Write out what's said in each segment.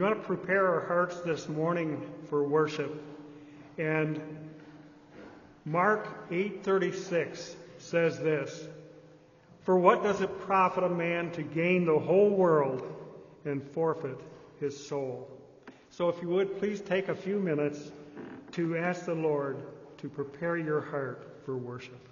We want to prepare our hearts this morning for worship. And Mark 8:36 says this, "For what does it profit a man to gain the whole world and forfeit his soul?" So if you would please take a few minutes to ask the Lord to prepare your heart for worship.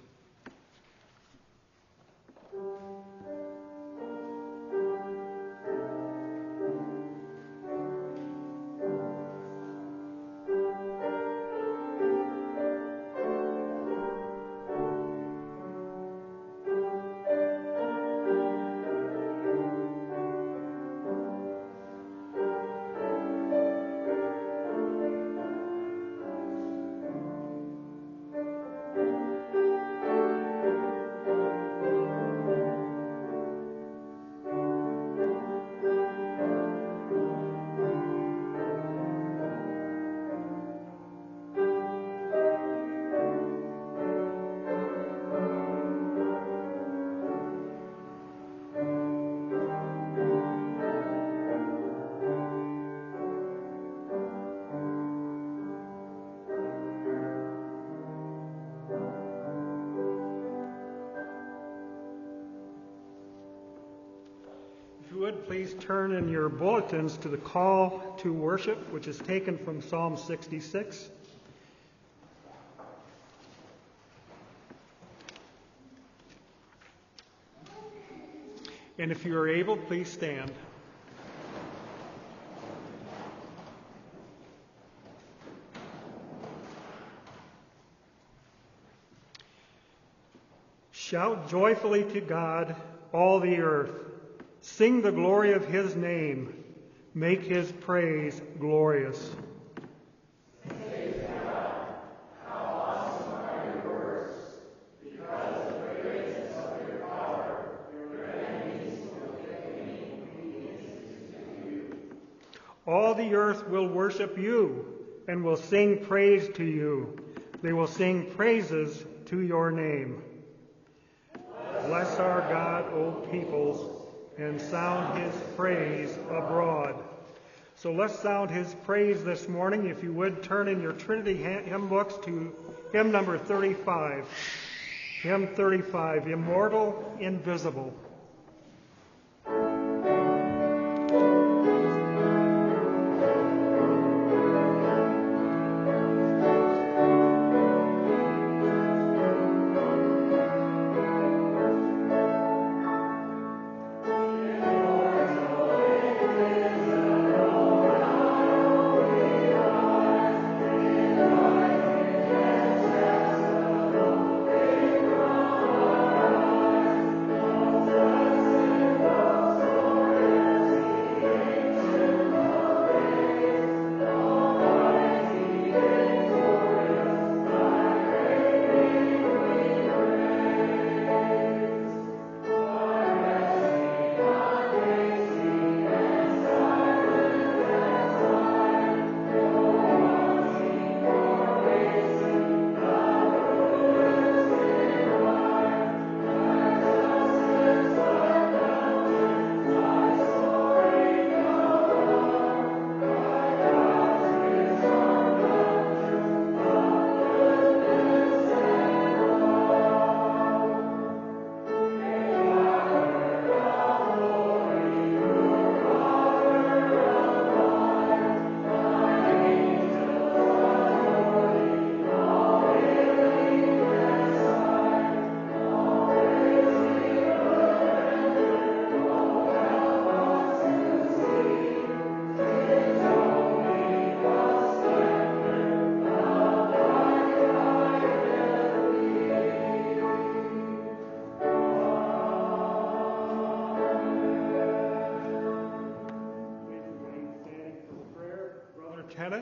Turn in your bulletins to the call to worship, which is taken from Psalm 66. And if you are able, please stand. Shout joyfully to God, all the earth. Sing the glory of his name. Make his praise glorious. All the earth will worship you and will sing praise to you. They will sing praises to your name. Bless our God, O peoples, and sound his praise abroad. So let's sound his praise this morning. If you would turn in your Trinity hymn books to hymn number 35. Hymn 35, Immortal, Invisible.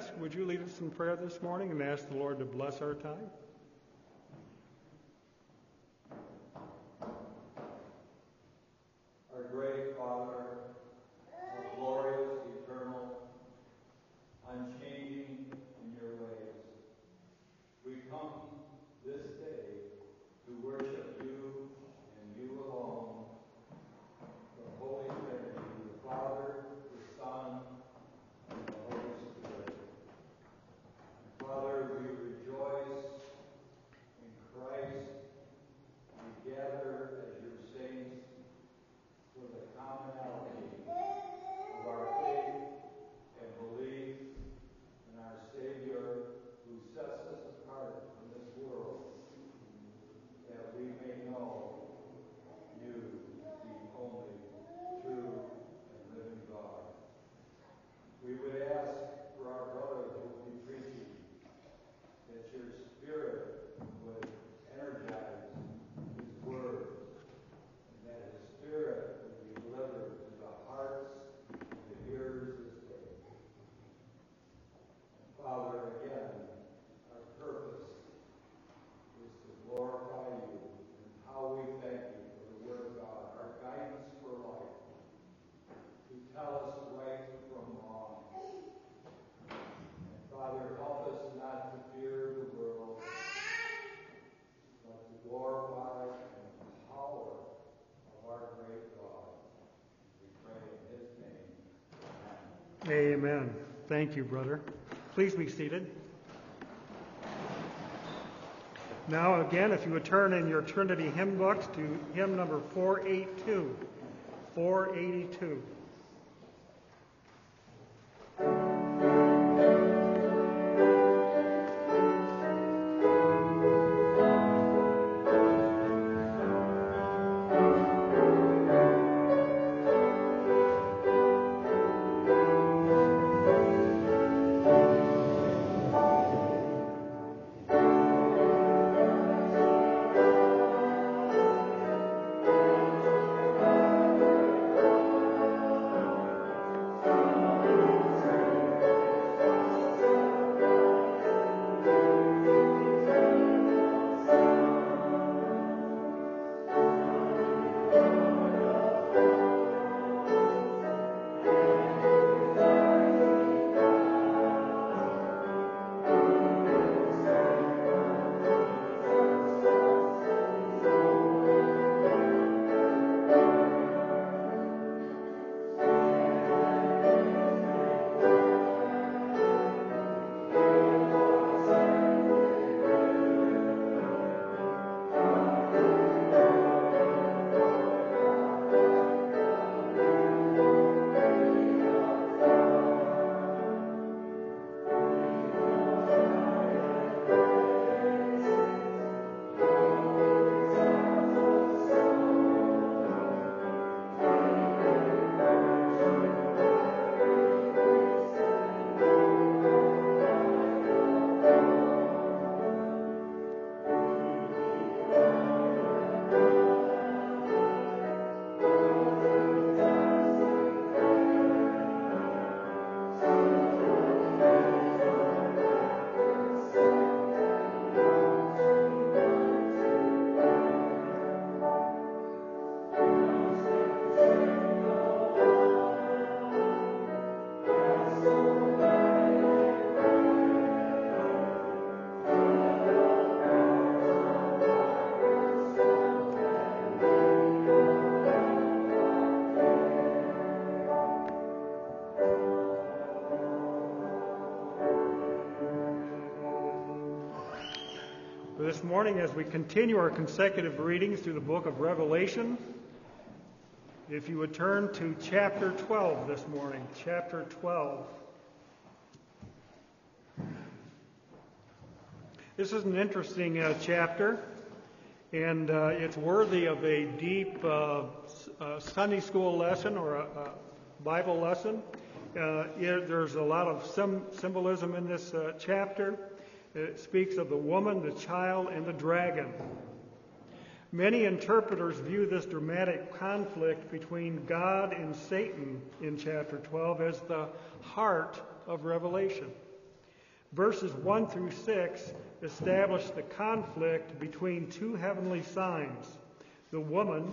Dennis, would you lead us in prayer this morning and ask the Lord to bless our time? Our great Father, our glorious, eternal, unchanging in your ways, we come this day to worship you and you alone, the Holy Trinity, the Father, the Son, we would ask for our brother who will be preaching that your spirit would energize his words and that his spirit would be delivered to the hearts of the hearers this day. And Father, again, our purpose is to glorify you and how we thank you for the Word of God, our guidance for life, to tell us right from wrong. And Father, help us not to fear the world, but to glorify the power of our great God. We pray in His name. Amen. Thank you, brother. Please be seated. Now, again, if you would turn in your Trinity hymn books to hymn number 482. 482. Morning, as we continue our consecutive readings through the book of Revelation, if you would turn to chapter 12 this morning, chapter 12. This is an interesting uh, chapter, and uh, it's worthy of a deep uh, uh Sunday school lesson or a, a Bible lesson. Uh, it, there's a lot of sim- symbolism in this uh, chapter. It speaks of the woman, the child, and the dragon. Many interpreters view this dramatic conflict between God and Satan in chapter 12 as the heart of Revelation. Verses 1 through 6 establish the conflict between two heavenly signs the woman,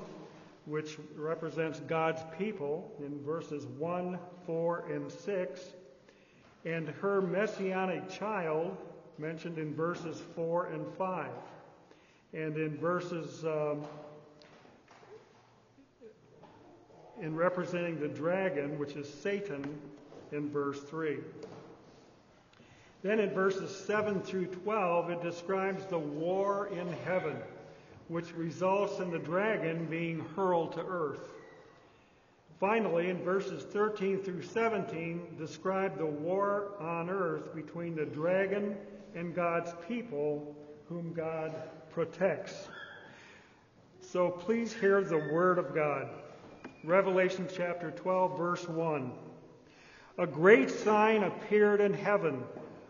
which represents God's people in verses 1, 4, and 6, and her messianic child, mentioned in verses 4 and 5. And in verses, um, in representing the dragon, which is Satan, in verse 3. Then in verses 7 through 12, it describes the war in heaven, which results in the dragon being hurled to earth. Finally, in verses 13 through 17, describe the war on earth between the dragon and God's people whom God protects. So please hear the word of God. Revelation chapter 12, verse 1. a great sign appeared in heaven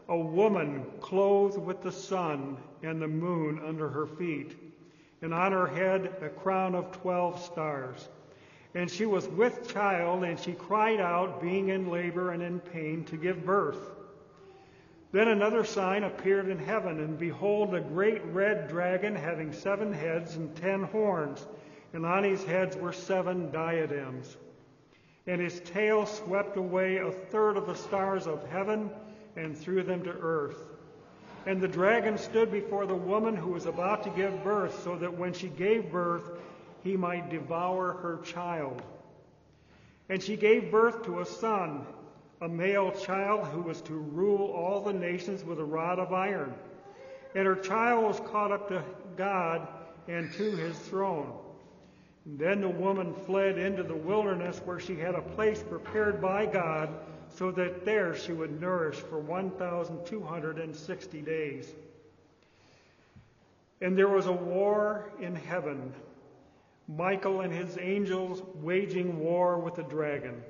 a woman clothed with the sun and the moon under her feet, and on her head a crown of twelve stars. And she was with child, and she cried out, being in labor and in pain, to give birth. Then another sign appeared in heaven, and behold, a great red dragon having seven heads and ten horns, and on his heads were seven diadems. And his tail swept away a third of the stars of heaven and threw them to earth. And the dragon stood before the woman who was about to give birth, so that when she gave birth, he might devour her child. And she gave birth to a son, a male child who was to rule all the nations with a rod of iron. And her child was caught up to God and to his throne. And then the woman fled into the wilderness where she had a place prepared by God so that there she would nourish for 1,260 days. And there was a war in heaven, Michael and his angels waging war with the dragon.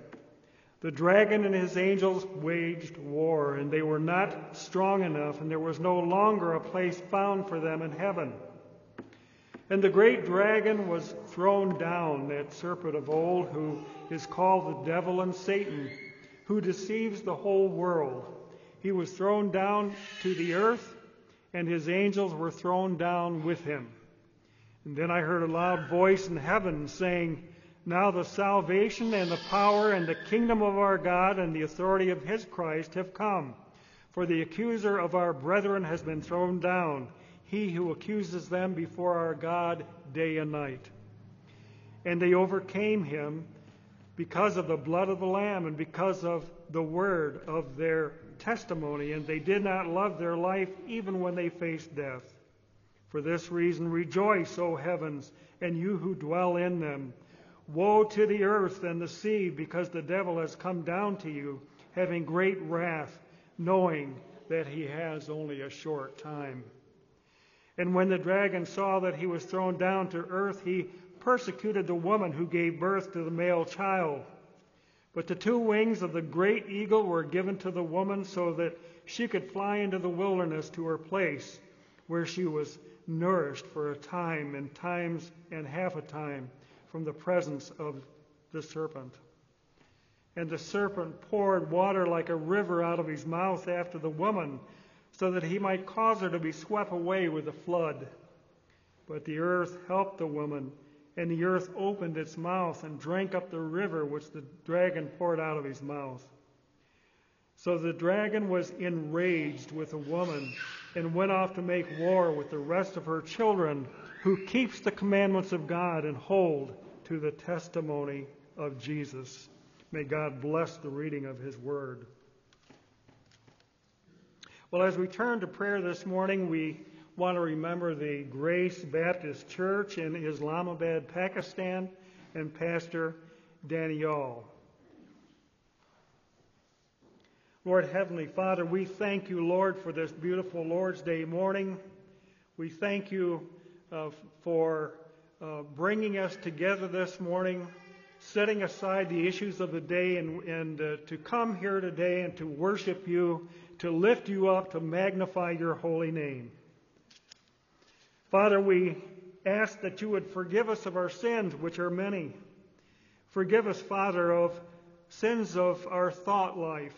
The dragon and his angels waged war, and they were not strong enough, and there was no longer a place found for them in heaven. And the great dragon was thrown down, that serpent of old, who is called the devil and Satan who deceives the whole world. He was thrown down to the earth, and his angels were thrown down with him. And then I heard a loud voice in heaven saying, Now the salvation and the power and the kingdom of our God and the authority of his Christ have come. For the accuser of our brethren has been thrown down, he who accuses them before our God day and night. And they overcame him because of the blood of the Lamb and because of the word of their testimony, and they did not love their life even when they faced death. For this reason, rejoice, O heavens, and you who dwell in them. Woe to the earth and the sea, because the devil has come down to you, having great wrath, knowing that he has only a short time. And when the dragon saw that he was thrown down to earth, he persecuted the woman who gave birth to the male child. But the two wings of the great eagle were given to the woman so that she could fly into the wilderness to her place, where she was nourished for a time and times and half a time from the presence of the serpent. And the serpent poured water like a river out of his mouth after the woman, so that he might cause her to be swept away with the flood. But the earth helped the woman and the earth opened its mouth and drank up the river which the dragon poured out of his mouth. So the dragon was enraged with the woman and went off to make war with the rest of her children who keeps the commandments of God and hold to the testimony of Jesus. May God bless the reading of his word. Well, as we turn to prayer this morning, we want to remember the Grace Baptist Church in Islamabad, Pakistan, and Pastor Daniel. Lord Heavenly Father, we thank you, Lord, for this beautiful Lord's Day morning. We thank you uh, for uh, bringing us together this morning, setting aside the issues of the day, and, and uh, to come here today and to worship you, to lift you up, to magnify your holy name. Father, we ask that you would forgive us of our sins, which are many. Forgive us, Father, of sins of our thought life,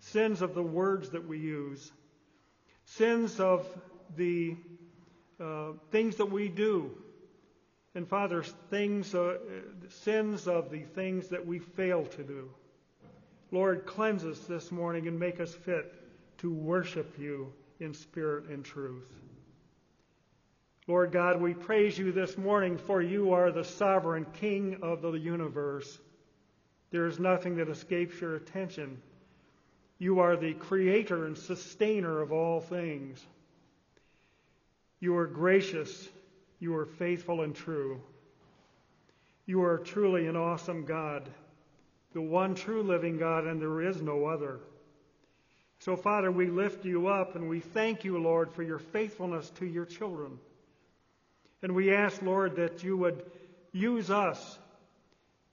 sins of the words that we use, sins of the uh, things that we do, and Father, things, uh, sins of the things that we fail to do. Lord, cleanse us this morning and make us fit to worship you in spirit and truth. Lord God, we praise you this morning for you are the sovereign King of the universe. There is nothing that escapes your attention. You are the creator and sustainer of all things. You are gracious. You are faithful and true. You are truly an awesome God, the one true living God, and there is no other. So, Father, we lift you up and we thank you, Lord, for your faithfulness to your children. And we ask, Lord, that you would use us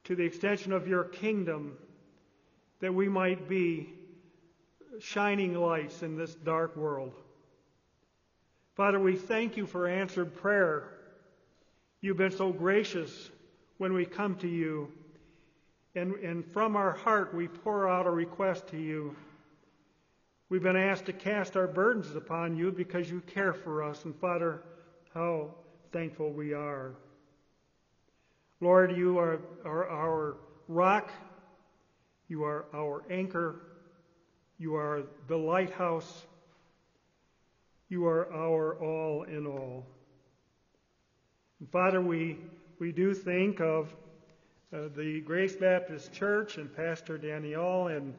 to the extension of your kingdom, that we might be shining lights in this dark world. Father, we thank you for answered prayer. You've been so gracious when we come to you. And, and from our heart, we pour out a request to you. We've been asked to cast our burdens upon you because you care for us. And Father, how thankful we are. Lord, you are, are our rock. You are our anchor. You are the lighthouse. You are our all in all. And Father, we, we do think of uh, the Grace Baptist Church and Pastor Daniel in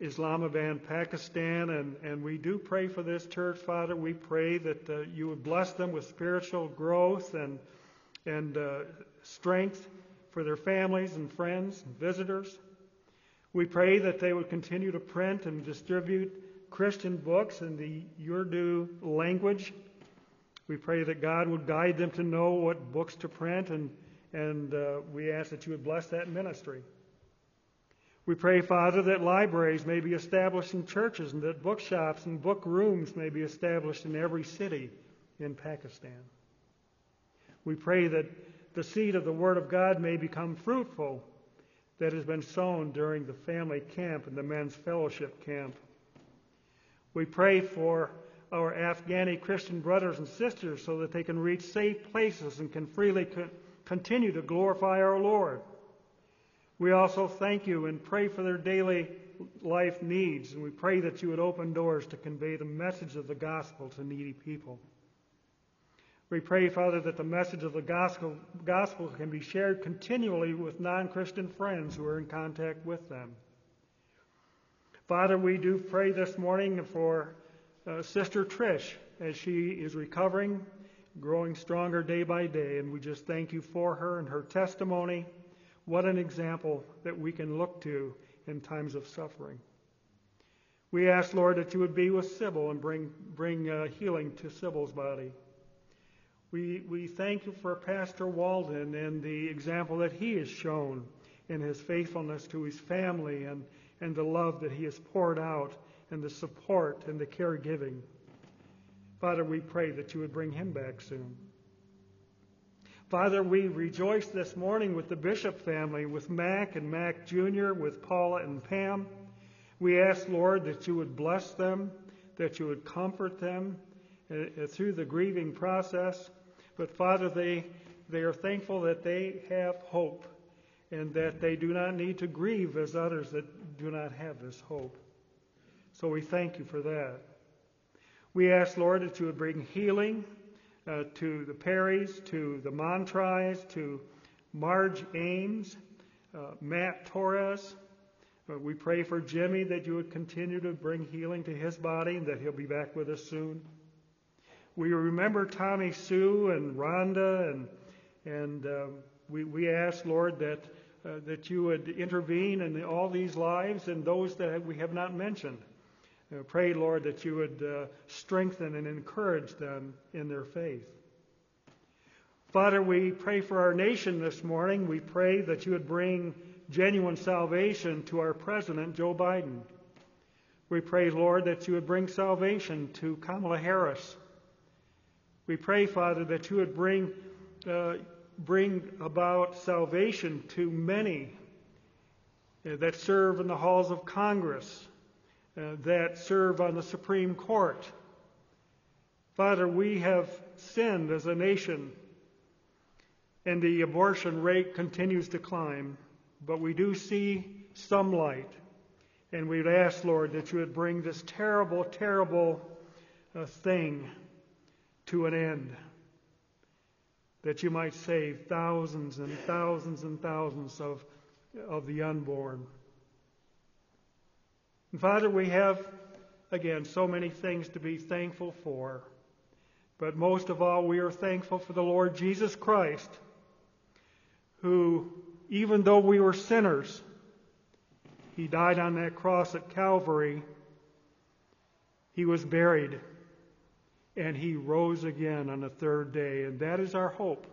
Islamabad, Pakistan, and, and we do pray for this church, Father. We pray that uh, you would bless them with spiritual growth and, and uh, strength for their families and friends and visitors. We pray that they would continue to print and distribute Christian books in the Urdu language. We pray that God would guide them to know what books to print, and, and uh, we ask that you would bless that ministry. We pray, Father, that libraries may be established in churches and that bookshops and book rooms may be established in every city in Pakistan. We pray that the seed of the Word of God may become fruitful that has been sown during the family camp and the men's fellowship camp. We pray for our Afghani Christian brothers and sisters so that they can reach safe places and can freely co- continue to glorify our Lord. We also thank you and pray for their daily life needs, and we pray that you would open doors to convey the message of the gospel to needy people. We pray, Father, that the message of the gospel, gospel can be shared continually with non Christian friends who are in contact with them. Father, we do pray this morning for uh, Sister Trish as she is recovering, growing stronger day by day, and we just thank you for her and her testimony. What an example that we can look to in times of suffering. We ask, Lord, that you would be with Sybil and bring, bring uh, healing to Sybil's body. We, we thank you for Pastor Walden and the example that he has shown in his faithfulness to his family and, and the love that he has poured out and the support and the caregiving. Father, we pray that you would bring him back soon. Father, we rejoice this morning with the Bishop family, with Mac and Mac Jr., with Paula and Pam. We ask, Lord, that you would bless them, that you would comfort them uh, through the grieving process. But Father, they, they are thankful that they have hope and that they do not need to grieve as others that do not have this hope. So we thank you for that. We ask, Lord, that you would bring healing uh, to the Perrys, to the Montries, to Marge Ames, uh, Matt Torres. Uh, we pray for Jimmy that you would continue to bring healing to his body and that he'll be back with us soon. We remember Tommy Sue and Rhonda, and and uh, we we ask Lord that uh, that you would intervene in all these lives and those that we have not mentioned. Uh, pray, Lord, that you would uh, strengthen and encourage them in their faith. Father, we pray for our nation this morning. We pray that you would bring genuine salvation to our President, Joe Biden. We pray, Lord, that you would bring salvation to Kamala Harris. We pray, Father, that you would bring, uh, bring about salvation to many uh, that serve in the halls of Congress, uh, that serve on the Supreme Court. Father, we have sinned as a nation, and the abortion rate continues to climb, but we do see some light. And we'd ask, Lord, that you would bring this terrible, terrible uh, thing to an end, that you might save thousands and thousands and thousands of, of the unborn. Father, we have, again, so many things to be thankful for. But most of all, we are thankful for the Lord Jesus Christ, who, even though we were sinners, he died on that cross at Calvary. He was buried and he rose again on the third day. And that is our hope.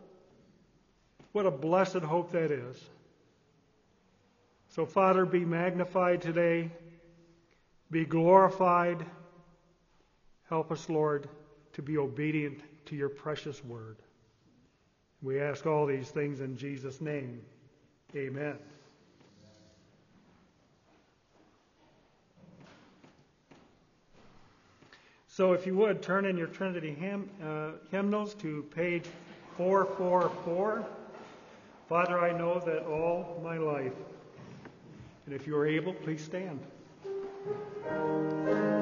What a blessed hope that is. So, Father, be magnified today, be glorified. Help us, Lord, to be obedient to your precious word. We ask all these things in Jesus' name. Amen. So, if you would, turn in your Trinity hymn, uh, hymnals to page 444. Father, I know that all my life. And if you are able, please stand. Thank you.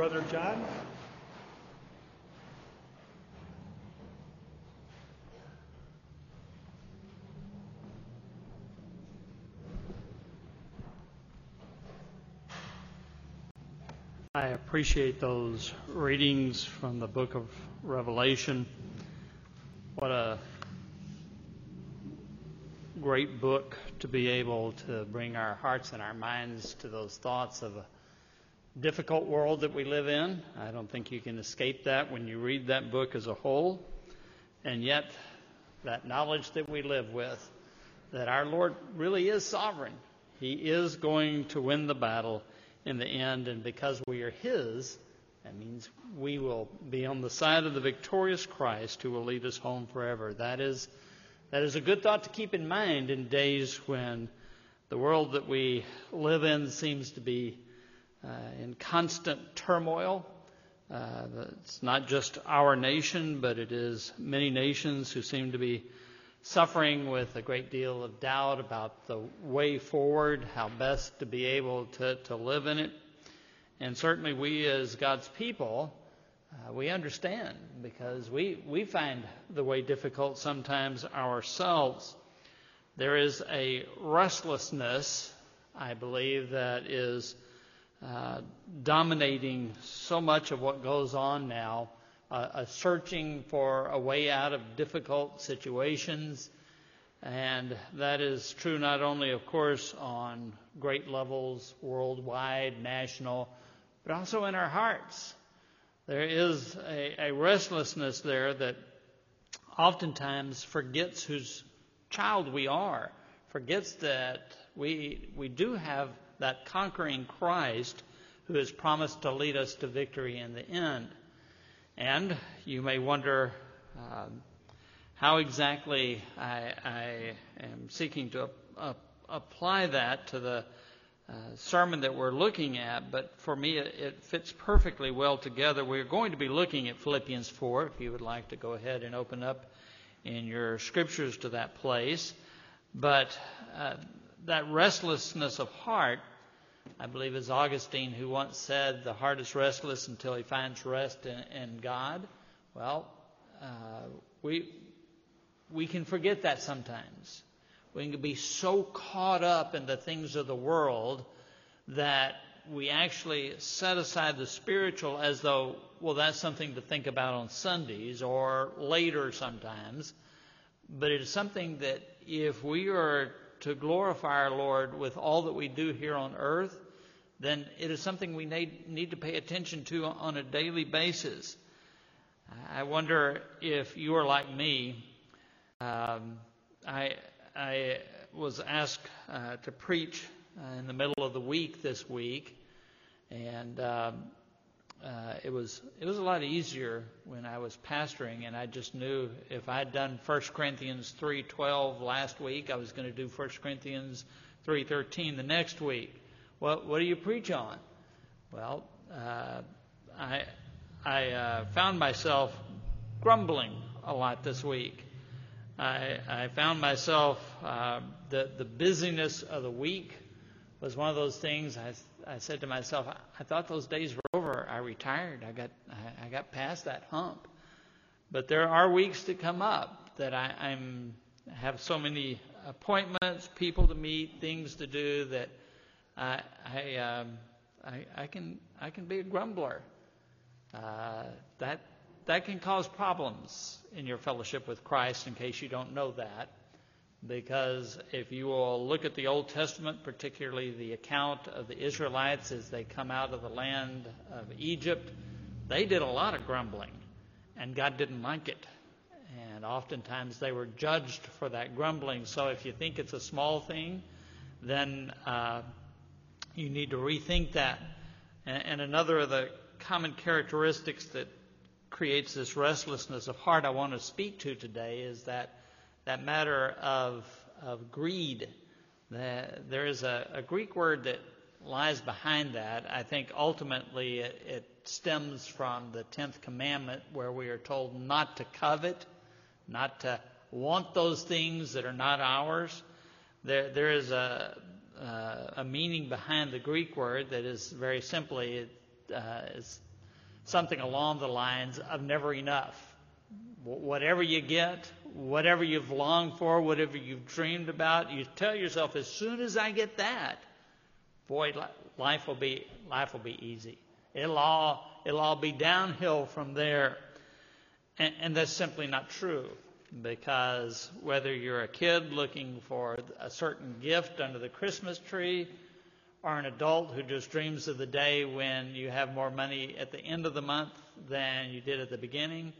Brother John? I appreciate those readings from the book of Revelation. What a great book to be able to bring our hearts and our minds to those thoughts of a difficult world that we live in. I don't think you can escape that when you read that book as a whole. And yet, that knowledge that we live with, that our Lord really is sovereign. He is going to win the battle in the end, and because we are His, that means we will be on the side of the victorious Christ who will lead us home forever. That is, that is a good thought to keep in mind in days when the world that we live in seems to be uh, in constant turmoil. Uh, it's not just our nation, but it is many nations who seem to be suffering with a great deal of doubt about the way forward, how best to be able to, to live in it. And certainly we as God's people, uh, we understand because we, we find the way difficult sometimes ourselves. There is a restlessness, I believe, that is uh, dominating so much of what goes on now, uh, a searching for a way out of difficult situations. And that is true not only, of course, on great levels, worldwide, national, but also in our hearts. There is a, a restlessness there that oftentimes forgets whose child we are, forgets that we, we do have that conquering Christ who has promised to lead us to victory in the end. And you may wonder um, how exactly I, I, am seeking to apply that to the uh, sermon that we're looking at, but for me it, it, fits perfectly well together. We're going to be looking at Philippians 4, if you would like to go ahead and open up in your scriptures to that place. But uh, that restlessness of heart, I believe it's Augustine who once said, the heart is restless until he finds rest in, in God. Well, uh, we, we can forget that sometimes. We can be so caught up in the things of the world that we actually set aside the spiritual as though, well, that's something to think about on Sundays or later sometimes. But it is something that if we are to glorify our Lord with all that we do here on earth, then it is something we need, need to pay attention to on a daily basis. I wonder if you are like me. Um, I, I was asked uh, to preach uh, in the middle of the week this week, and um, uh, it was it was a lot easier when I was pastoring, and I just knew if I'd done 1 Corinthians 3:12 last week, I was going to do 1 Corinthians 3:13 the next week. Well, what do you preach on? Well, uh, I I uh, found myself grumbling a lot this week. I, I found myself uh, the the busyness of the week was one of those things. I I said to myself, I, thought those days were over. I retired. I got I, got past that hump. But there are weeks to come up that I, I'm have so many appointments, people to meet, things to do that I I, um, I, I can I can be a grumbler. Uh, that that can cause problems in your fellowship with Christ. In case you don't know that, because if you will look at the Old Testament, particularly the account of the Israelites as they come out of the land of Egypt, they did a lot of grumbling, and God didn't like it. And oftentimes they were judged for that grumbling. So if you think it's a small thing, then uh, you need to rethink that. And, and another of the common characteristics that creates this restlessness of heart I want to speak to today is that that matter of of greed. The, there is a, a, Greek word that lies behind that. I think ultimately it, it stems from the tenth commandment, where we are told not to covet, not to want those things that are not ours. There, there is a uh, a meaning behind the Greek word that is very simply uh, is something along the lines of never enough. Whatever you get, whatever you've longed for, whatever you've dreamed about, you tell yourself, as soon as I get that, boy, life will be life will be easy. It'll all it'll all be downhill from there, and, and that's simply not true because whether you're a kid looking for a certain gift under the Christmas tree or an adult who just dreams of the day when you have more money at the end of the month than you did at the beginning,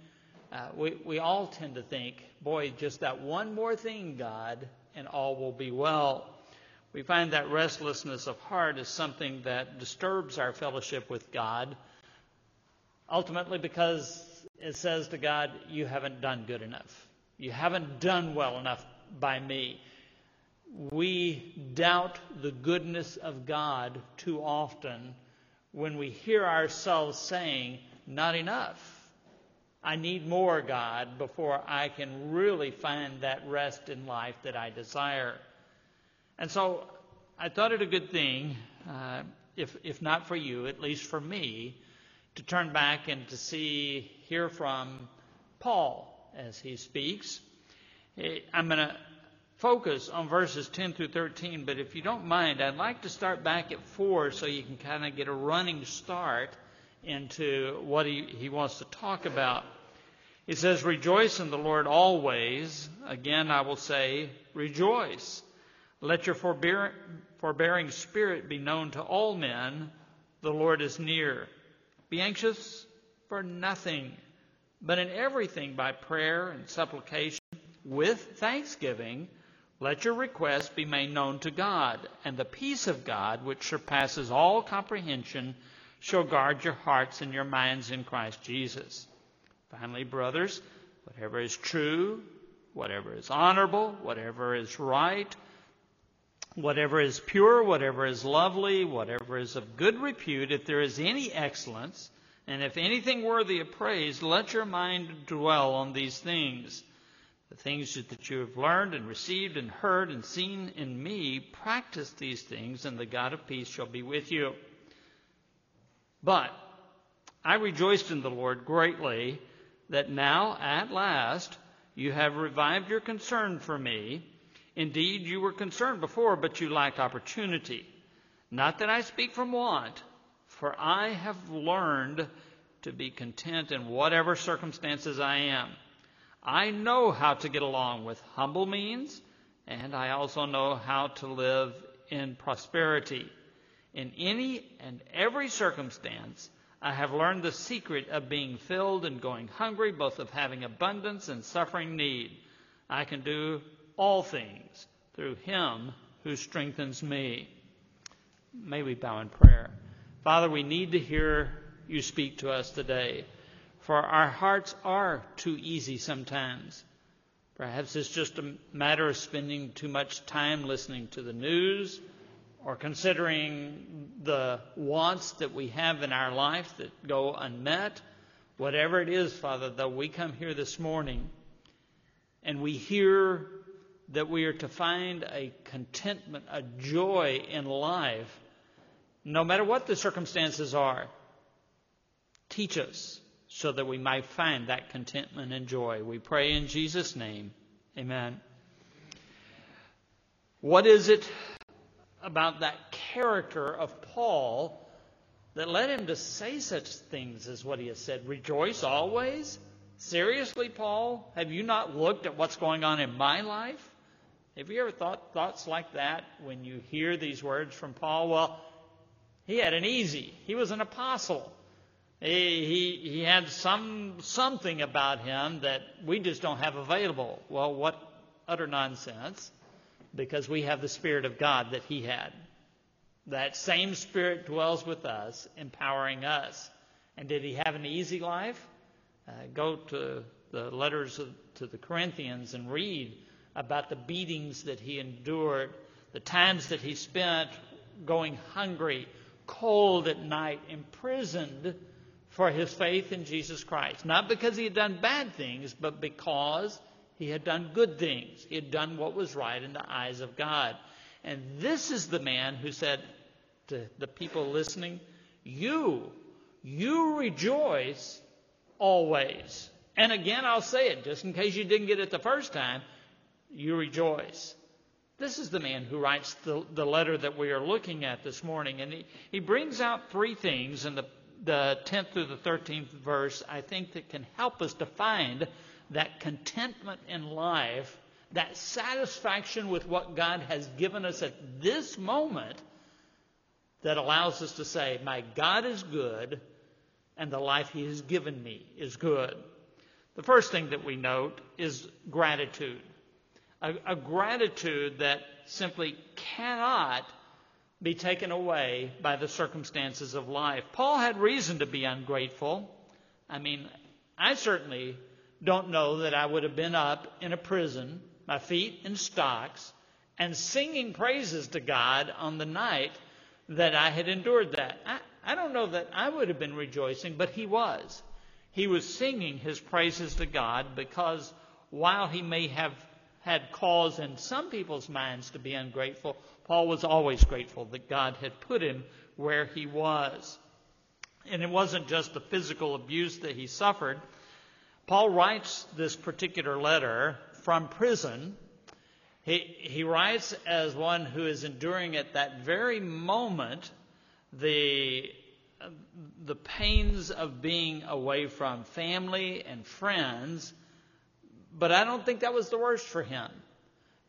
uh, we, we all tend to think, boy, just that one more thing, God, and all will be well. We find that restlessness of heart is something that disturbs our fellowship with God, ultimately because it says to God, You haven't done good enough. You haven't done well enough by me. We doubt the goodness of God too often when we hear ourselves saying, Not enough. I need more, God, before I can really find that rest in life that I desire. And so I thought it a good thing, uh, if, if not for you, at least for me, to turn back and to see, hear from Paul as he speaks. I'm going to focus on verses 10 through 13, but if you don't mind, I'd like to start back at 4 so you can kind of get a running start into what he, he wants to talk about. He says, Rejoice in the Lord always. Again, I will say, Rejoice. Let your forbear, forbearing spirit be known to all men. The Lord is near. Be anxious for nothing but in everything by prayer and supplication with thanksgiving, Let your requests be made known to God, and the peace of God, which surpasses all comprehension, shall guard your hearts and your minds in Christ Jesus. Finally, brothers, whatever is true, whatever is honorable, whatever is right, whatever is pure, whatever is lovely, whatever is of good repute, if there is any excellence, and if anything worthy of praise, let your mind dwell on these things. The things that you have learned and received and heard and seen in me, practice these things, and the God of peace shall be with you. But I rejoiced in the Lord greatly that now, at last, you have revived your concern for me. Indeed, you were concerned before, but you lacked opportunity. Not that I speak from want, for I have learned to be content in whatever circumstances I am. I know how to get along with humble means, and I also know how to live in prosperity. In any and every circumstance, I have learned the secret of being filled and going hungry, both of having abundance and suffering need. I can do all things through Him who strengthens me. May we bow in prayer. Father, we need to hear you speak to us today. For our hearts are too easy sometimes. Perhaps it's just a matter of spending too much time listening to the news or considering the wants that we have in our life that go unmet. Whatever it is, Father, though we come here this morning and we hear that we are to find a contentment, a joy in life, no matter what the circumstances are. Teach us so that we might find that contentment and joy. We pray in Jesus' name. Amen. What is it about that character of Paul that led him to say such things as what he has said? Rejoice always? Seriously, Paul? Have you not looked at what's going on in my life? Have you ever thought thoughts like that when you hear these words from Paul? Well, he had an easy. He was an apostle. He, he, he had some something about him that we just don't have available. Well, what utter nonsense, because we have the Spirit of God that he had. That same Spirit dwells with us, empowering us. And did he have an easy life? Uh, go to the letters of, to the Corinthians and read about the beatings that he endured, the times that he spent going hungry, cold at night, imprisoned for his faith in Jesus Christ. Not because he had done bad things, but because he had done good things. He had done what was right in the eyes of God. And this is the man who said to the people listening, You, you rejoice always. And again, I'll say it just in case you didn't get it the first time, you rejoice. This is the man who writes the, the letter that we are looking at this morning. And he, he brings out three things in the the 10th through the 13th verse, I think that can help us to find that contentment in life, that satisfaction with what God has given us at this moment that allows us to say, My God is good, and the life He has given me is good. The first thing that we note is gratitude. A, a gratitude that simply cannot be taken away by the circumstances of life. Paul had reason to be ungrateful. I mean, I certainly don't know that I would have been up in a prison, my feet in stocks, and singing praises to God on the night that I had endured that. I, I don't know that I would have been rejoicing, but he was. He was singing his praises to God because while he may have had cause in some people's minds to be ungrateful, Paul was always grateful that God had put him where he was. And it wasn't just the physical abuse that he suffered. Paul writes this particular letter from prison. He, he writes as one who is enduring at that very moment the, the pains of being away from family and friends. But I don't think that was the worst for him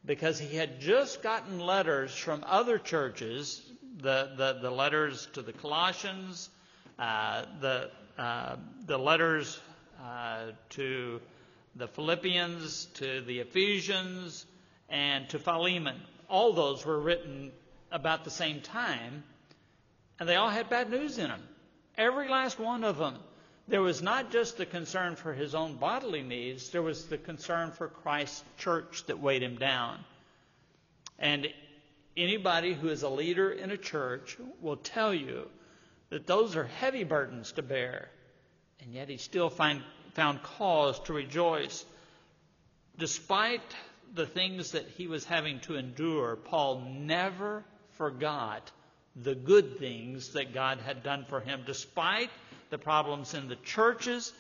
because he had just gotten letters from other churches, the, the, the letters to the Colossians, uh, the, uh, the letters Uh, to the Philippians, to the Ephesians, and to Philemon. All those were written about the same time, and they all had bad news in them. Every last one of them. There was not just the concern for his own bodily needs, there was the concern for Christ's church that weighed him down. And anybody who is a leader in a church will tell you that those are heavy burdens to bear. And yet he still find, found cause to rejoice. Despite the things that he was having to endure, Paul never forgot the good things that God had done for him. Despite the problems in the churches,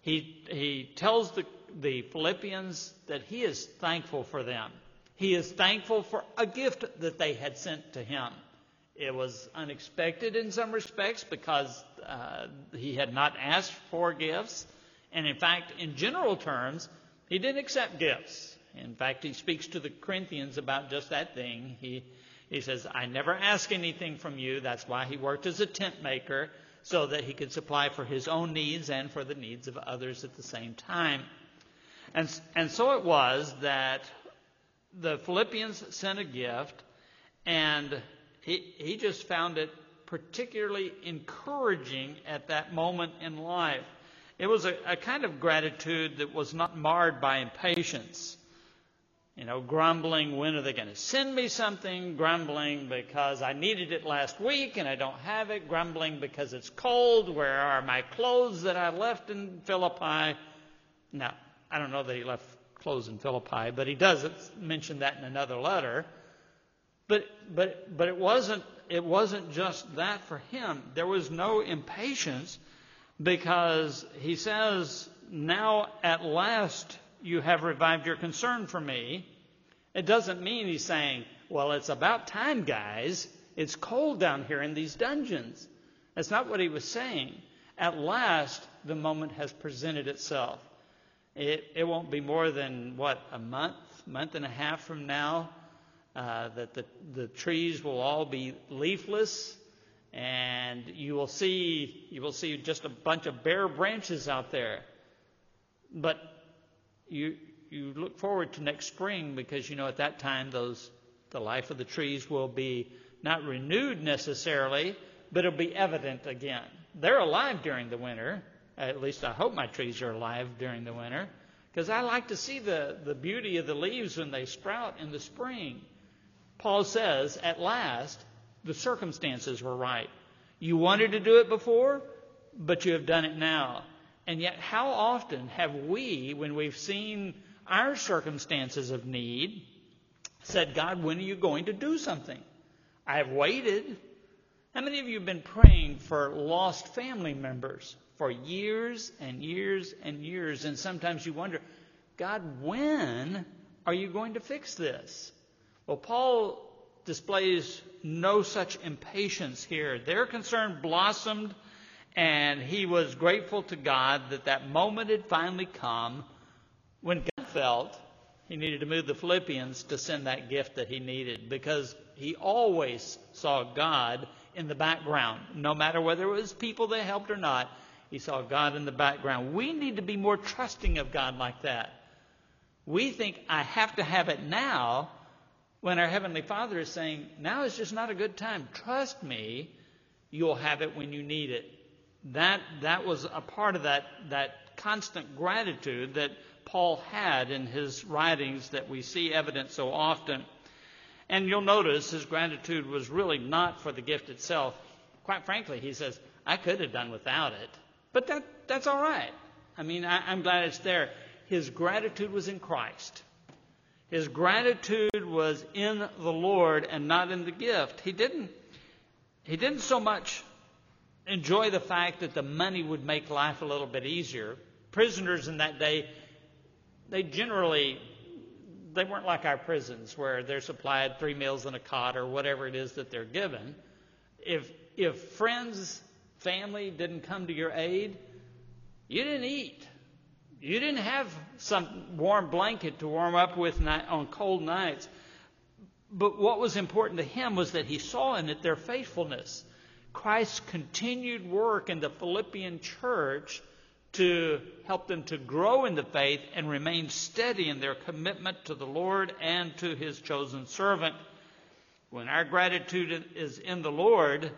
he, he tells the, the Philippians that he is thankful for them. He is thankful for a gift that they had sent to him. It was unexpected in some respects because uh, he had not asked for gifts. And in fact, in general terms, he didn't accept gifts. In fact, he speaks to the Corinthians about just that thing. He, he says, I never ask anything from you. That's why he worked as a tent maker, so that he could supply for his own needs and for the needs of others at the same time. And, and so it was that the Philippians sent a gift, and he, he just found it particularly encouraging at that moment in life. It was a, a kind of gratitude that was not marred by impatience. You know, grumbling, when are they going to send me something? Grumbling because I needed it last week and I don't have it. Grumbling because it's cold. Where are my clothes that I left in Philippi? Now, I don't know that he left clothes in Philippi, but he does mention that in another letter. But, but, but it, wasn't, it wasn't just that for him. There was no impatience because he says, Now at last you have revived your concern for me. It doesn't mean he's saying, well, it's about time, guys. It's cold down here in these dungeons. That's not what he was saying. At last, the moment has presented itself. It, it won't be more than, what, a month, month and a half from now, uh, that the, the trees will all be leafless, and you will see you will see just a bunch of bare branches out there. But you, you look forward to next spring because you know at that time those the life of the trees will be not renewed necessarily, but it'll be evident again. They're alive during the winter. At least I hope my trees are alive during the winter because I like to see the, the beauty of the leaves when they sprout in the spring. Paul says, at last, the circumstances were right. You wanted to do it before, but you have done it now. And yet, how often have we, when we've seen our circumstances of need, said, God, when are you going to do something? I have waited. How many of you have been praying for lost family members for years and years and years? And sometimes you wonder, God, when are you going to fix this? Well, Paul displays no such impatience here. Their concern blossomed and he was grateful to God that that moment had finally come when God felt he needed to move the Philippians to send that gift that he needed because he always saw God in the background. No matter whether it was people that helped or not, he saw God in the background. We need to be more trusting of God like that. We think, I have to have it now, when our Heavenly Father is saying, now is just not a good time. Trust me, you'll have it when you need it that, that was a part of that, that constant gratitude that Paul had in his writings that we see evident so often. And you'll notice his gratitude was really not for the gift itself. Quite frankly, he says, I could have done without it. But that, that's all right. I mean, I, I'm glad it's there. His gratitude was in Christ. His gratitude was in the Lord and not in the gift. He didn't, he didn't so much enjoy the fact that the money would make life a little bit easier. Prisoners in that day, they generally they weren't like our prisons where they're supplied three meals and a cot or whatever it is that they're given. If if friends, family didn't come to your aid, you didn't eat. You didn't have some warm blanket to warm up with on cold nights. But what was important to him was that he saw in it their faithfulness. Christ's continued work in the Philippian church to help them to grow in the faith and remain steady in their commitment to the Lord and to His chosen servant. When our gratitude is in the Lord,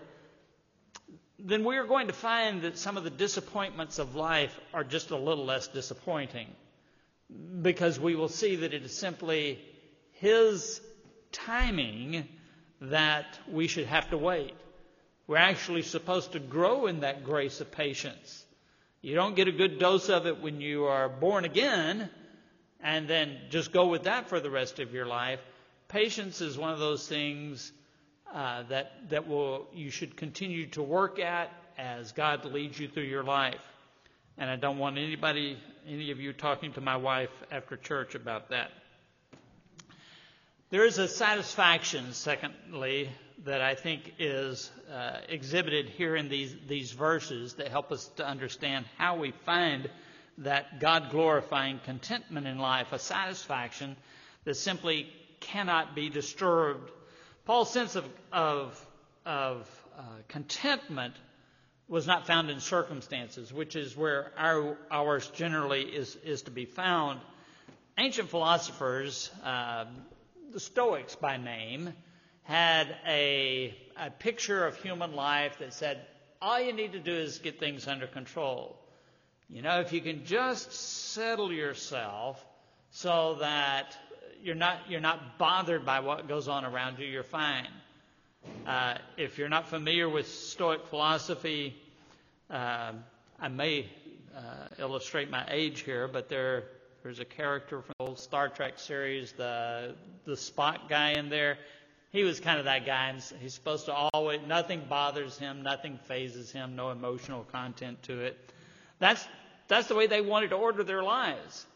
then we are going to find that some of the disappointments of life are just a little less disappointing because we will see that it is simply His timing that we should have to wait. We're actually supposed to grow in that grace of patience. You don't get a good dose of it when you are born again and then just go with that for the rest of your life. Patience is one of those things uh, that that will you should continue to work at as God leads you through your life. And I don't want anybody, any of you, talking to my wife after church about that. There is a satisfaction, secondly, that I think is uh, exhibited here in these, these verses that help us to understand how we find that God glorifying contentment in life, a satisfaction that simply cannot be disturbed. Paul's sense of, of, of uh, contentment was not found in circumstances, which is where our, ours generally is, is to be found. Ancient philosophers, uh, the Stoics by name, had a, a picture of human life that said, all you need to do is get things under control. You know, if you can just settle yourself so that you're not, you're not bothered by what goes on around you, you're fine. Uh, if you're not familiar with Stoic philosophy, uh, I may uh, illustrate my age here, but there, there's a character from the old Star Trek series, the the Spock guy in there he was kind of that guy. And he's supposed to always, nothing bothers him, nothing fazes him, no emotional content to it. That's, that's the way they wanted to order their lives.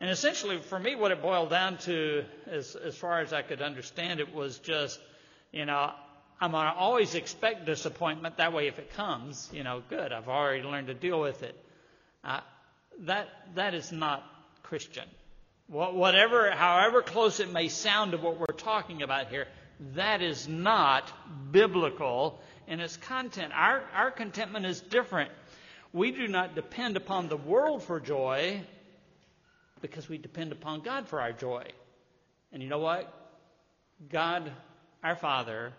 And essentially, for me, what it boiled down to, as, as far as I could understand it, was just, you know, I'm going to always expect disappointment. That way, if it comes, you know, good. I've already learned to deal with it. Uh, that, that is not Christian. Whatever, however close it may sound to what we're talking about here, that is not biblical in its content. Our, our contentment is different. We do not depend upon the world for joy because we depend upon God for our joy. And you know what? God, our Father,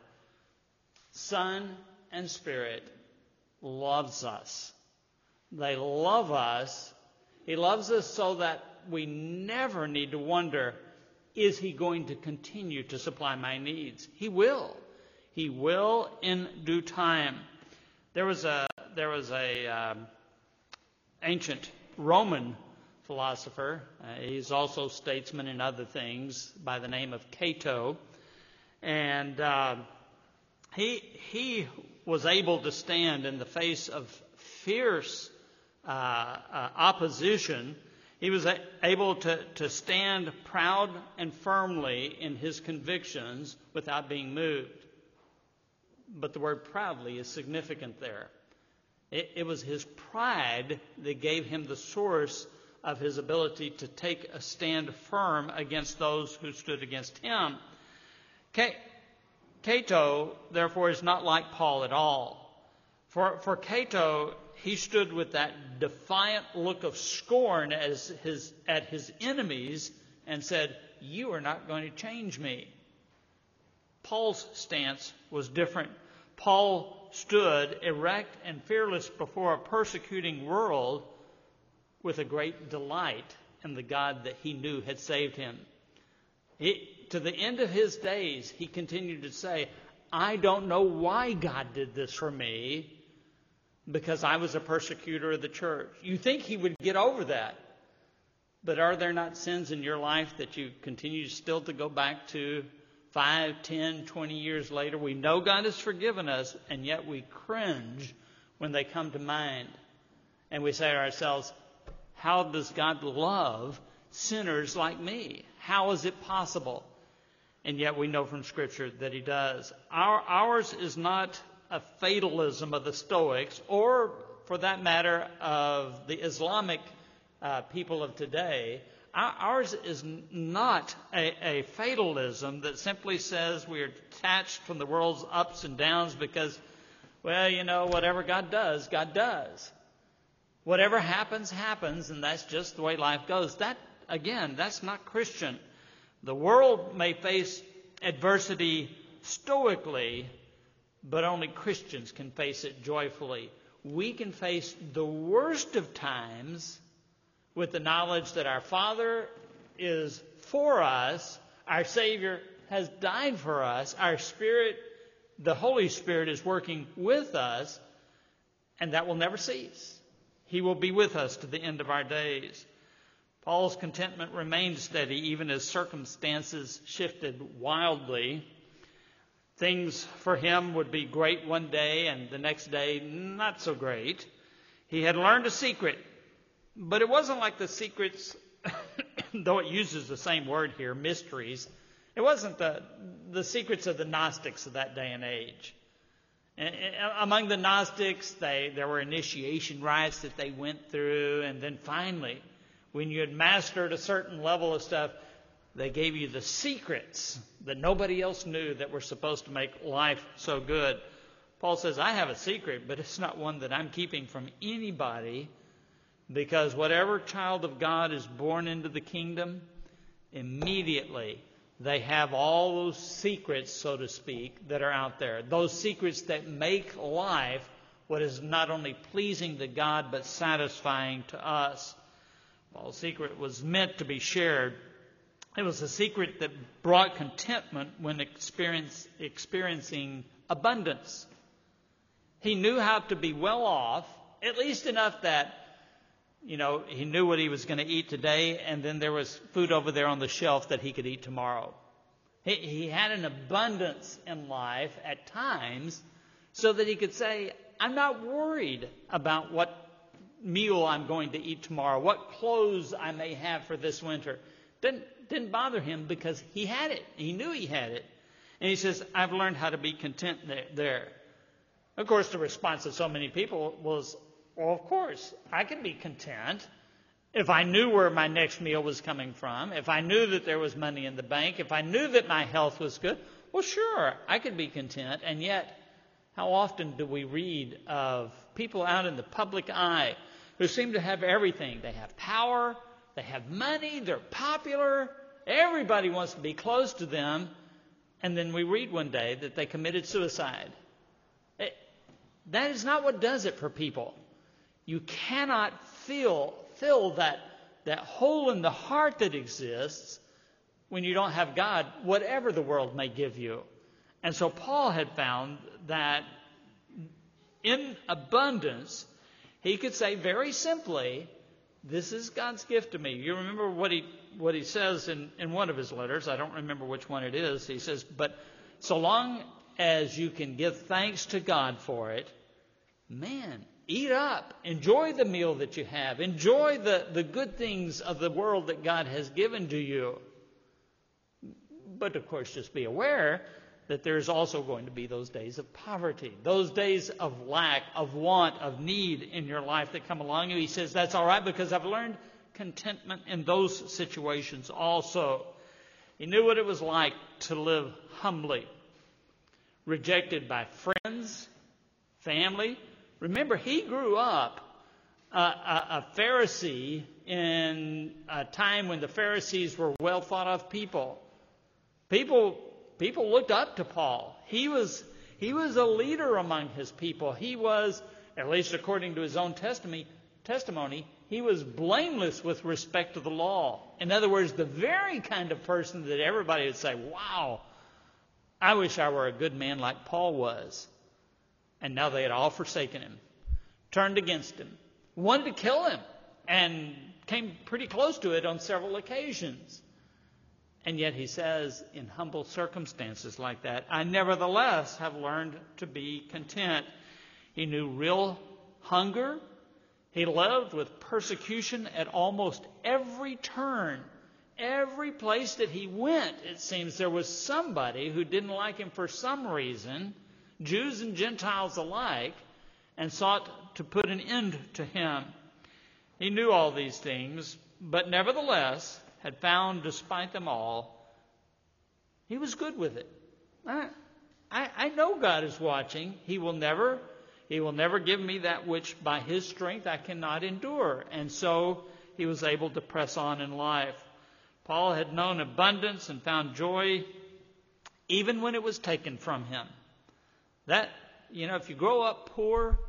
Son, and Spirit loves us. They love us. He loves us so that we never need to wonder is he going to continue to supply my needs? He will. He will in due time. There was a there was a um, ancient Roman philosopher. Uh, he's also statesman in other things by the name of Cato, and uh, he he was able to stand in the face of fierce uh, uh opposition he was able to, to stand proud and firmly in his convictions without being moved. But the word proudly is significant there. It, it was his pride that gave him the source of his ability to take a stand firm against those who stood against him. Cato, therefore, is not like Paul at all. For, for Cato, he stood with that defiant look of scorn as his, at his enemies and said, You are not going to change me. Paul's stance was different. Paul stood erect and fearless before a persecuting world with a great delight in the God that he knew had saved him. to the end of his days, he continued to say, I don't know why God did this for me, because I was a persecutor of the church. You think he would get over that. But are there not sins in your life that you continue still to go back to five, ten, twenty years later? We know God has forgiven us, and yet we cringe when they come to mind. And we say to ourselves, How does God love sinners like me? How is it possible? And yet we know from Scripture that He does. Our, ours is not a fatalism of the Stoics, or for that matter, of the Islamic uh, people of today. Ours is not a, a, fatalism that simply says we are detached from the world's ups and downs because, well, you know, whatever God does, God does. Whatever happens, happens, and that's just the way life goes. That, again, that's not Christian. The world may face adversity stoically, but only Christians can face it joyfully. We can face the worst of times with the knowledge that our Father is for us, our Savior has died for us, our Spirit, the Holy Spirit, is working with us, and that will never cease. He will be with us to the end of our days. Paul's contentment remained steady even as circumstances shifted wildly. Things for him would be great one day and the next day not so great. He had learned a secret, but it wasn't like the secrets, though it uses the same word here, mysteries. It wasn't the, the secrets of the Gnostics of that day and age. Among the Gnostics, they, there were initiation rites that they went through, and then finally, when you had mastered a certain level of stuff, they gave you the secrets that nobody else knew that were supposed to make life so good. Paul says, I have a secret, but it's not one that I'm keeping from anybody because whatever child of God is born into the kingdom, immediately they have all those secrets, so to speak, that are out there. Those secrets that make life what is not only pleasing to God but satisfying to us. Paul's secret was meant to be shared. It was a secret that brought contentment when experience, experiencing abundance. He knew how to be well off, at least enough that you know, he knew what he was going to eat today, and then there was food over there on the shelf that he could eat tomorrow. He, he had an abundance in life at times so that he could say, I'm not worried about what meal I'm going to eat tomorrow, what clothes I may have for this winter. Didn't, didn't bother him because he had it. He knew he had it. And he says, I've learned how to be content there. Of course, the response of so many people was, well, of course, I could be content if I knew where my next meal was coming from, if I knew that there was money in the bank, if I knew that my health was good. Well, sure, I could be content. And yet, how often do we read of people out in the public eye who seem to have everything? They have power, they have money, they're popular, everybody wants to be close to them, and then we read one day that they committed suicide. It, that is not what does it for people. You cannot fill, fill that, that hole in the heart that exists when you don't have God, whatever the world may give you. And so Paul had found that in abundance, he could say very simply, This is God's gift to me. You remember what he, what he says in, in one of his letters. I don't remember which one it is. He says, But so long as you can give thanks to God for it, man, eat up. Enjoy the meal that you have. Enjoy the, the good things of the world that God has given to you. But of course, just be aware that there's also going to be those days of poverty, those days of lack, of want, of need in your life that come along. He says, That's all right because I've learned contentment in those situations also. He knew what it was like to live humbly, rejected by friends, family, Remember, he grew up a, a, a Pharisee in a time when the Pharisees were well thought of people. People, people looked up to Paul. He was, he was a leader among his people. He was, at least according to his own testimony, testimony, he was blameless with respect to the law. In other words, the very kind of person that everybody would say, wow, I wish I were a good man like Paul was. And now they had all forsaken him, turned against him, wanted to kill him, and came pretty close to it on several occasions. And yet he says, in humble circumstances like that, I nevertheless have learned to be content. He knew real hunger. He lived with persecution at almost every turn. Every place that he went, it seems there was somebody who didn't like him for some reason Jews and Gentiles alike, and sought to put an end to him. He knew all these things, but nevertheless had found, despite them all, he was good with it. I, I, I know God is watching. He will never, He will never give me that which by His strength I cannot endure. And so he was able to press on in life. Paul had known abundance and found joy even when it was taken from him. That, you know, if you grow up poor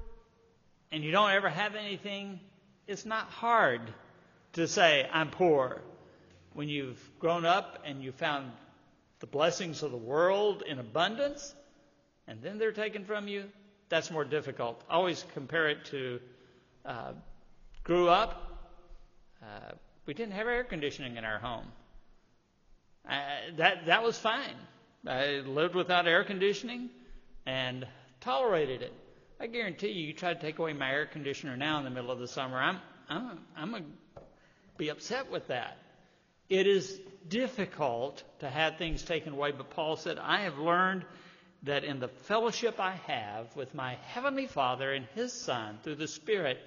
and you don't ever have anything, it's not hard to say, I'm poor. When you've grown up and you found the blessings of the world in abundance, and then they're taken from you, that's more difficult. always compare it to uh, grew up, uh, we didn't have air conditioning in our home. Uh, that that was fine. I lived without air conditioning and tolerated it. I guarantee you, you try to take away my air conditioner now in the middle of the summer, I'm I'm I'm gonna be upset with that. It is difficult to have things taken away, but Paul said, I have learned that in the fellowship I have with my heavenly Father and His Son through the Spirit,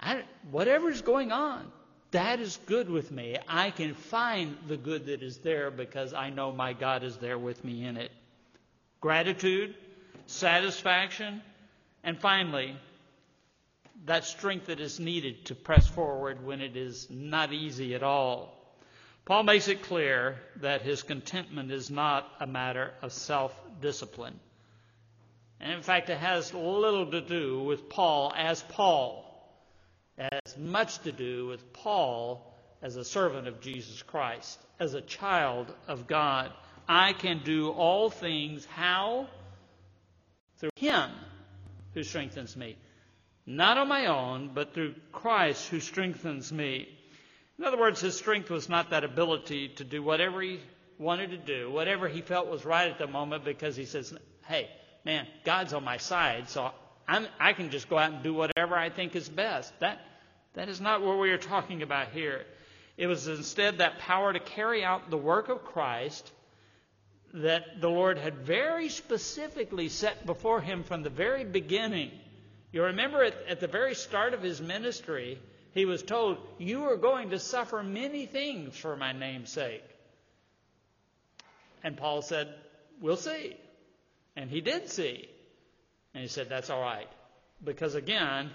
I, whatever's going on, that is good with me. I can find the good that is there because I know my God is there with me in it. Gratitude, satisfaction, and finally, that strength that is needed to press forward when it is not easy at all. Paul makes it clear that his contentment is not a matter of self discipline. And in fact, it has little to do with Paul as Paul as much to do with Paul as a servant of Jesus Christ, as a child of God. I can do all things how? Through Him who strengthens me. Not on my own, but through Christ who strengthens me. In other words, his strength was not that ability to do whatever he wanted to do, whatever he felt was right at the moment, because he says, hey, man, God's on my side, so I'm, I can just go out and do whatever I think is best. That, that is not what we are talking about here. It was instead that power to carry out the work of Christ that the Lord had very specifically set before him from the very beginning. You remember at, at the very start of his ministry, he was told, You are going to suffer many things for my name's sake. And Paul said, We'll see. And he did see. And he said, That's all right. Because again,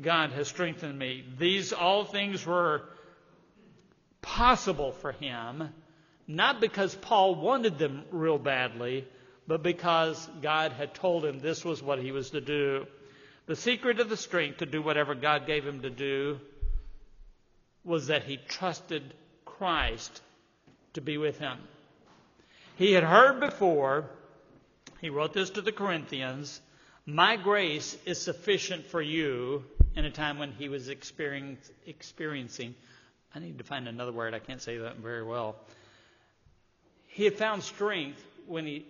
God has strengthened me. These all things were possible for him, not because Paul wanted them real badly, but because God had told him this was what he was to do. The secret of the strength to do whatever God gave him to do was that he trusted Christ to be with him. He had heard before, he wrote this to the Corinthians, My grace is sufficient for you in a time when he was experiencing, I need to find another word, I can't say that very well. He had found strength when he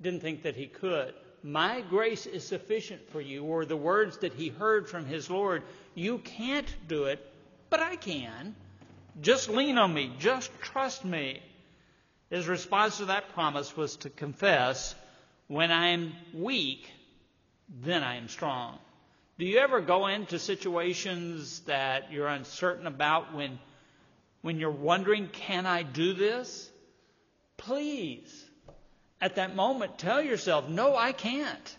didn't think that he could. My grace is sufficient for you, or the words that he heard from his Lord. You can't do it, but I can. Just lean on me. Just trust me. His response to that promise was to confess, When I am weak, then I am strong. Do you ever go into situations that you're uncertain about when, when you're wondering, Can I do this? Please, at that moment, tell yourself, No, I can't.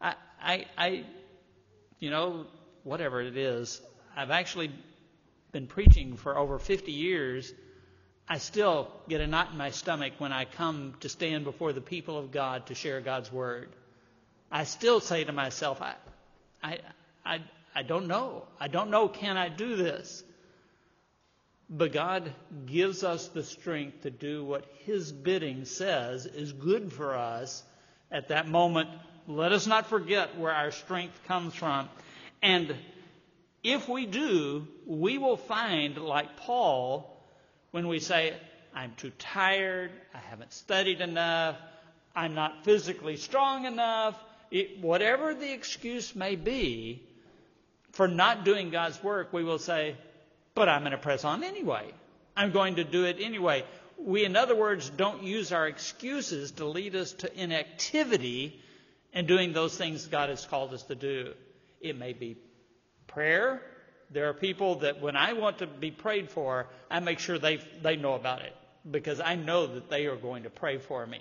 I, I, I you know, whatever it is, I've actually been preaching for over 50 years, I still get a knot in my stomach when I come to stand before the people of God to share God's word. I still say to myself, I, I, I, I don't know. I don't know, can I do this? But God gives us the strength to do what His bidding says is good for us at that moment. Let us not forget where our strength comes from. And if we do, we will find, like Paul, when we say, I'm too tired, I haven't studied enough, I'm not physically strong enough, it, whatever the excuse may be for not doing God's work, we will say, but I'm going to press on anyway. I'm going to do it anyway. We, in other words, don't use our excuses to lead us to inactivity in doing those things God has called us to do. It may be prayer. There are people that when I want to be prayed for, I make sure they, they know about it because I know that they are going to pray for me.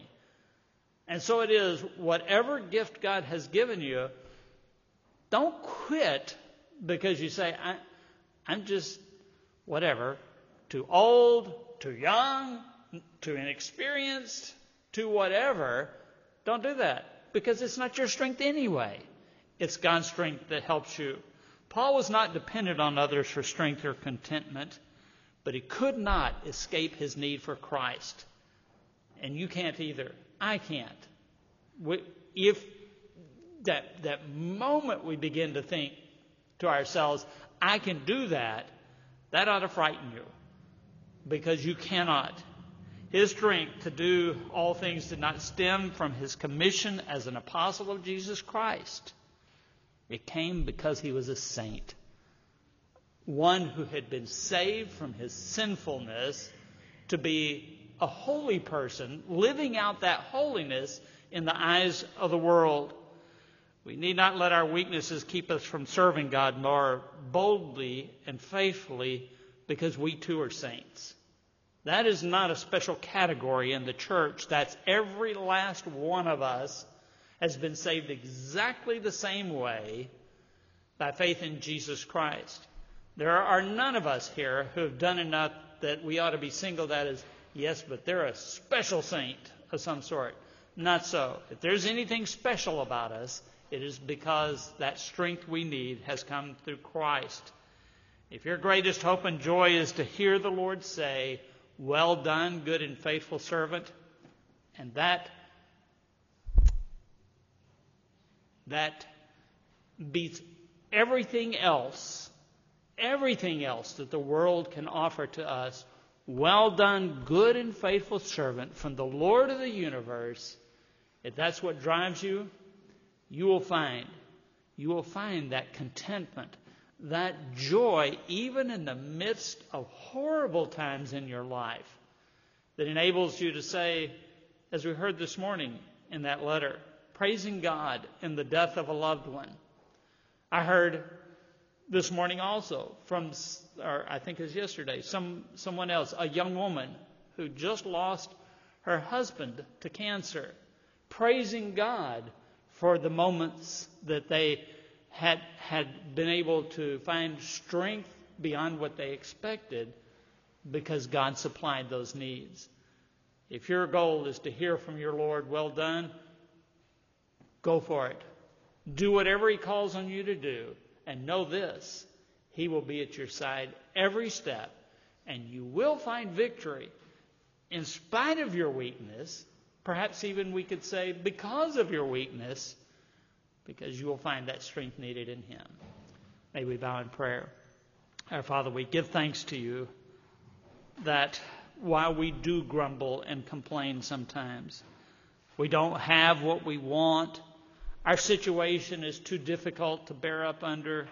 And so it is, whatever gift God has given you, Don't quit because you say, I, I'm just whatever, too old, too young, too inexperienced, too whatever. Don't do that because it's not your strength anyway. It's God's strength that helps you. Paul was not dependent on others for strength or contentment, but he could not escape his need for Christ. And you can't either. I can't. If that, that moment we begin to think to ourselves, I can do that, that ought to frighten you because you cannot. His strength to do all things did not stem from his commission as an apostle of Jesus Christ. It came because he was a saint, one who had been saved from his sinfulness to be a holy person, living out that holiness in the eyes of the world. We need not let our weaknesses keep us from serving God more boldly and faithfully because we too are saints. That is not a special category in the church. That's every last one of us has been saved exactly the same way by faith in Jesus Christ. There are none of us here who have done enough that we ought to be singled out as, yes, but they're a special saint of some sort. Not so. If there's anything special about us, it is because that strength we need has come through Christ. If your greatest hope and joy is to hear the Lord say, well done, good and faithful servant. And that that beats everything else, everything else that the world can offer to us. Well done, good and faithful servant from the Lord of the universe. If that's what drives you, you will find you will find that contentment that joy, even in the midst of horrible times in your life, that enables you to say, as we heard this morning in that letter, praising God in the death of a loved one. I heard this morning also from, or I think it was yesterday, some, someone else, a young woman who just lost her husband to cancer, praising God for the moments that they had, had been able to find strength beyond what they expected because God supplied those needs. If your goal is to hear from your Lord, well done, go for it. Do whatever He calls on you to do, and know this He will be at your side every step, and you will find victory in spite of your weakness. Perhaps even we could say, because of your weakness, because you will find that strength needed in Him. May we bow in prayer. Our Father, we give thanks to you that while we do grumble and complain sometimes, we don't have what we want, our situation is too difficult to bear up under,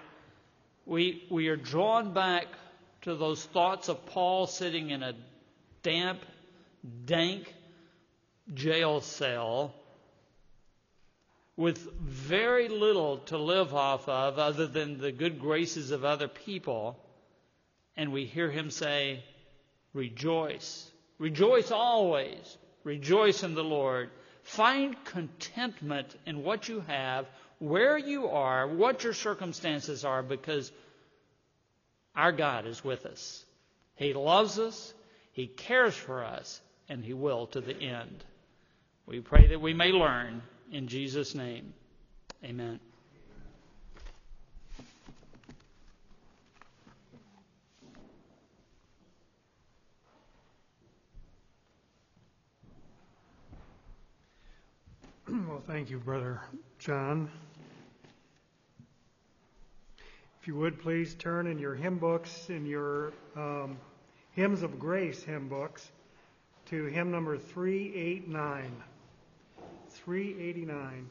we, we are drawn back to those thoughts of Paul sitting in a damp, dank jail cell with very little to live off of other than the good graces of other people, and we hear him say, Rejoice. Rejoice always. Rejoice in the Lord. Find contentment in what you have, where you are, what your circumstances are, because our God is with us. He loves us, He cares for us, and He will to the end. We pray that we may learn in Jesus' name, amen. Well, thank you, Brother John. If you would please turn in your hymn books, in your um, Hymns of Grace hymn books, to hymn number 389. 389.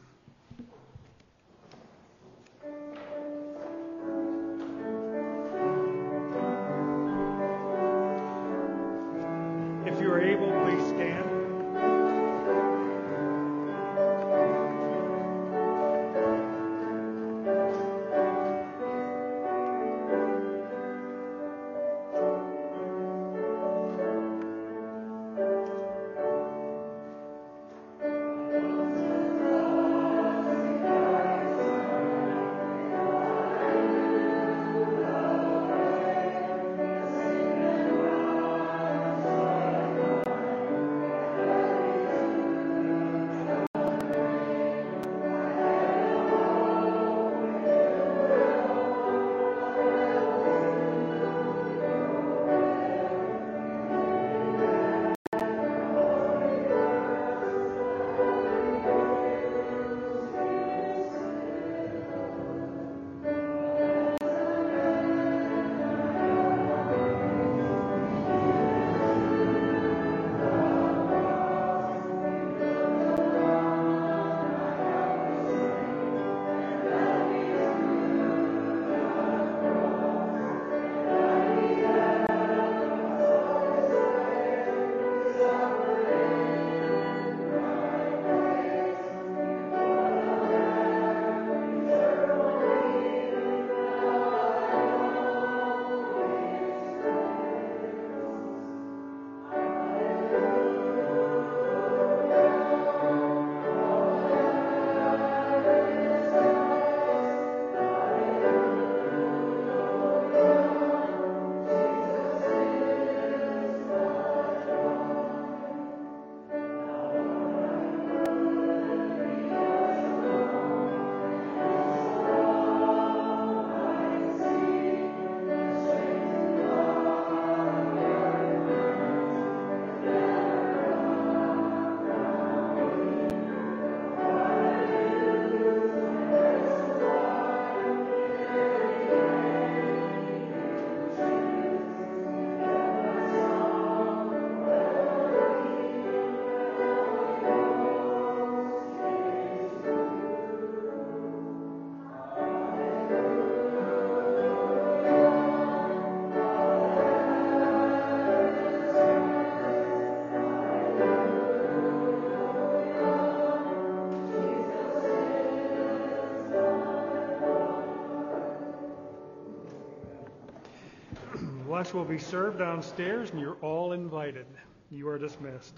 Lunch will be served downstairs, and you're all invited. You are dismissed.